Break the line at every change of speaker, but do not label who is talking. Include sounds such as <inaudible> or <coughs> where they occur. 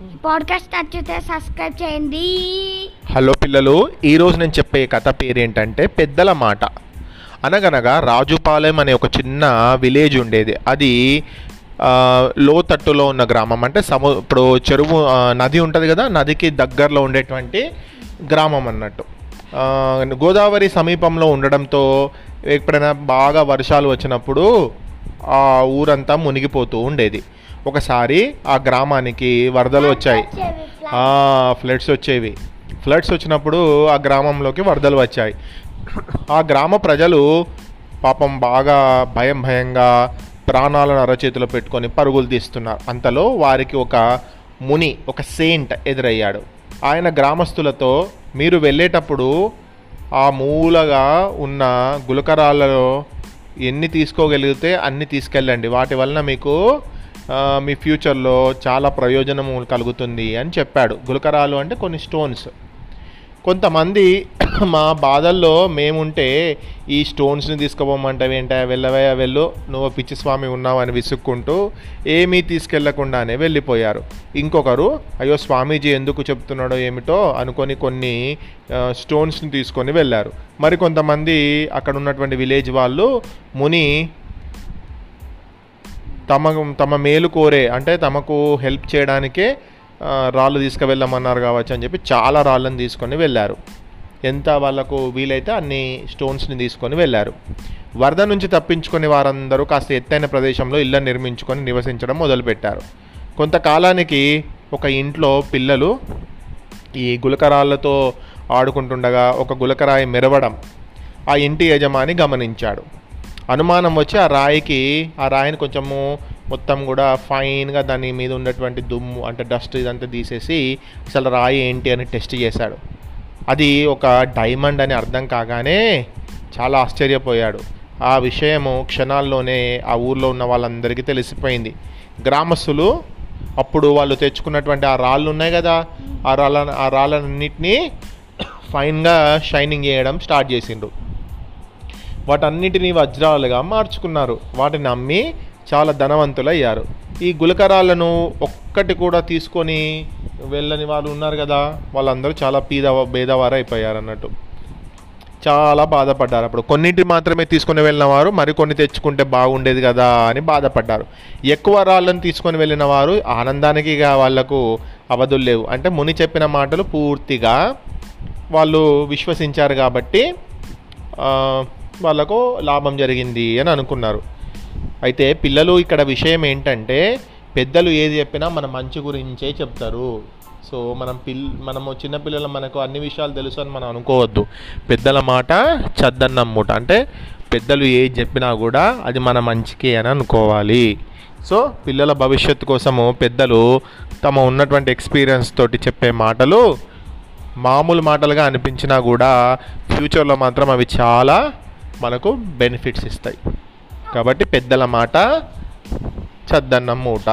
Podcast నచ్చితే subscribe చేయండి.
Hello పిల్లలు ఈరోజు నేను చెప్పే కథ పేరేంటంటే పెద్దల మాట. అనగనగా రాజుపాలెం అనే ఒక చిన్న విలేజ్ ఉండేది. అది లోతట్టులో ఉన్న గ్రామం. అంటే సము ఇప్పుడు చెరువు నది ఉంటుంది కదా నదికి దగ్గరలో ఉండేటువంటి గ్రామం అన్నట్టు. గోదావరి సమీపంలో ఉండడంతో ఎప్పుడైనా బాగా వర్షాలు వచ్చినప్పుడు ఆ ఊరంతా మునిగిపోతూ ఉండేది. ఒకసారి ఆ గ్రామానికి వరదలు వచ్చాయి. ఫ్లడ్స్ వచ్చేవి. ఫ్లడ్స్ వచ్చినప్పుడు ఆ గ్రామంలోకి వరదలు వచ్చాయి. ఆ గ్రామ ప్రజలు పాపం బాగా భయం భయంగా ప్రాణాలను అరచేతిలో పెట్టుకొని పరుగులు తీస్తున్నారు. అంతలో వారికి ఒక ముని ఒక సెయింట్ ఎదురయ్యాడు. ఆయన గ్రామస్తులతో మీరు వెళ్ళేటప్పుడు ఆ మూలగా ఉన్న గులకరాలలో ఎన్ని తీసుకోగలిగితే అన్ని తీసుకెళ్ళండి. వాటి వలన మీకు మీ ఫ్యూచర్లో చాలా ప్రయోజనం కలుగుతుంది అని చెప్పాడు. గులకరాలు అంటే కొన్ని స్టోన్స్. కొంతమంది <coughs> మా బాధల్లో మేముంటే ఈ స్టోన్స్ని తీసుకుపోమంటావేంటా వెళ్ళవయా వెళ్ళు నువ్వు పిచ్చి స్వామి ఉన్నావు అని విసుక్కుంటూ ఏమీ తీసుకెళ్ళకుండానే వెళ్ళిపోయారు. ఇంకొకరు అయ్యో స్వామీజీ ఎందుకు చెప్తున్నాడో ఏమిటో అనుకొని కొన్ని స్టోన్స్ని తీసుకొని వెళ్ళారు. మరి కొంతమంది అక్కడ ఉన్నటువంటి విలేజ్ వాళ్ళు ముని తమ తమ మేలు కోరే అంటే తమకు హెల్ప్ చేయడానికే రాళ్ళు తీసుకువెళ్ళమన్నారు కావచ్చు అని చెప్పి చాలా రాళ్ళని తీసుకొని వెళ్ళారు. ఎంత వాళ్ళకు వీలైతే అన్ని స్టోన్స్ని తీసుకొని వెళ్ళారు. వరద నుంచి తప్పించుకుని వారందరూ కాస్త ఎత్తైన ప్రదేశంలో ఇళ్ళ నిర్మించుకొని నివసించడం మొదలుపెట్టారు. కొంతకాలానికి ఒక ఇంట్లో పిల్లలు ఈ గులకరాళ్ళతో ఆడుకుంటుండగా ఒక గులకరాయి మెరవడం ఆ ఇంటి యజమాని గమనించాడు. అనుమానం వచ్చి ఆ రాయికి ఆ రాయిని కొంచెము మొత్తం కూడా ఫైన్గా దాని మీద ఉన్నటువంటి దుమ్ము అంటే డస్ట్ ఇదంతా తీసేసి అసలు రాయి ఏంటి అని టెస్ట్ చేశాడు. అది ఒక డైమండ్ అని అర్థం కాగానే చాలా ఆశ్చర్యపోయాడు. ఆ విషయము క్షణాల్లోనే ఆ ఊర్లో ఉన్న వాళ్ళందరికీ తెలిసిపోయింది. గ్రామస్తులు అప్పుడు వాళ్ళు తెచ్చుకున్నటువంటి ఆ రాళ్ళు ఉన్నాయి కదా ఆ రాళ్ళ ఆ రాళ్ళన్నింటినీ ఫైన్గా షైనింగ్ చేయడం స్టార్ట్ చేసిండ్రు. వాటన్నిటిని వజ్రాలుగా మార్చుకున్నారు. వాటిని అమ్మి చాలా ధనవంతులయ్యారు. ఈ గులకరాలను ఒక్కటి కూడా తీసుకొని వెళ్ళని వాళ్ళు ఉన్నారు కదా వాళ్ళందరూ చాలా పీద భేదవారు అయిపోయారు అన్నట్టు చాలా బాధపడ్డారు అప్పుడు. కొన్నింటి మాత్రమే తీసుకుని వెళ్ళిన వారు మరికొన్ని తెచ్చుకుంటే బాగుండేది కదా అని బాధపడ్డారు. ఎక్కువ రాళ్ళను తీసుకొని వెళ్ళిన వారు ఆనందానికి ఇక వాళ్ళకు అవధులు లేవు. అంటే ముని చెప్పిన మాటలు పూర్తిగా వాళ్ళు విశ్వసించారు కాబట్టి వాళ్ళకు లాభం జరిగింది అని అనుకున్నారు. అయితే పిల్లలు ఇక్కడ విషయం ఏంటంటే పెద్దలు ఏది చెప్పినా మన మంచి గురించే చెప్తారు. సో మనం పిల్ మనము చిన్నపిల్లలు మనకు అన్ని విషయాలు తెలుసు అని మనం అనుకోవద్దు. పెద్దల మాట చద్దన్నం అంటే పెద్దలు ఏది చెప్పినా కూడా అది మన మంచికే అని అనుకోవాలి. సో పిల్లల భవిష్యత్తు కోసము పెద్దలు తమ ఉన్నటువంటి ఎక్స్పీరియన్స్ తోటి చెప్పే మాటలు మామూలు మాటలుగా అనిపించినా కూడా ఫ్యూచర్లో మాత్రం అవి చాలా మనకు బెనిఫిట్స్ ఇస్తాయి. కాబట్టి పెద్దల మాట చద్దన్న మూట.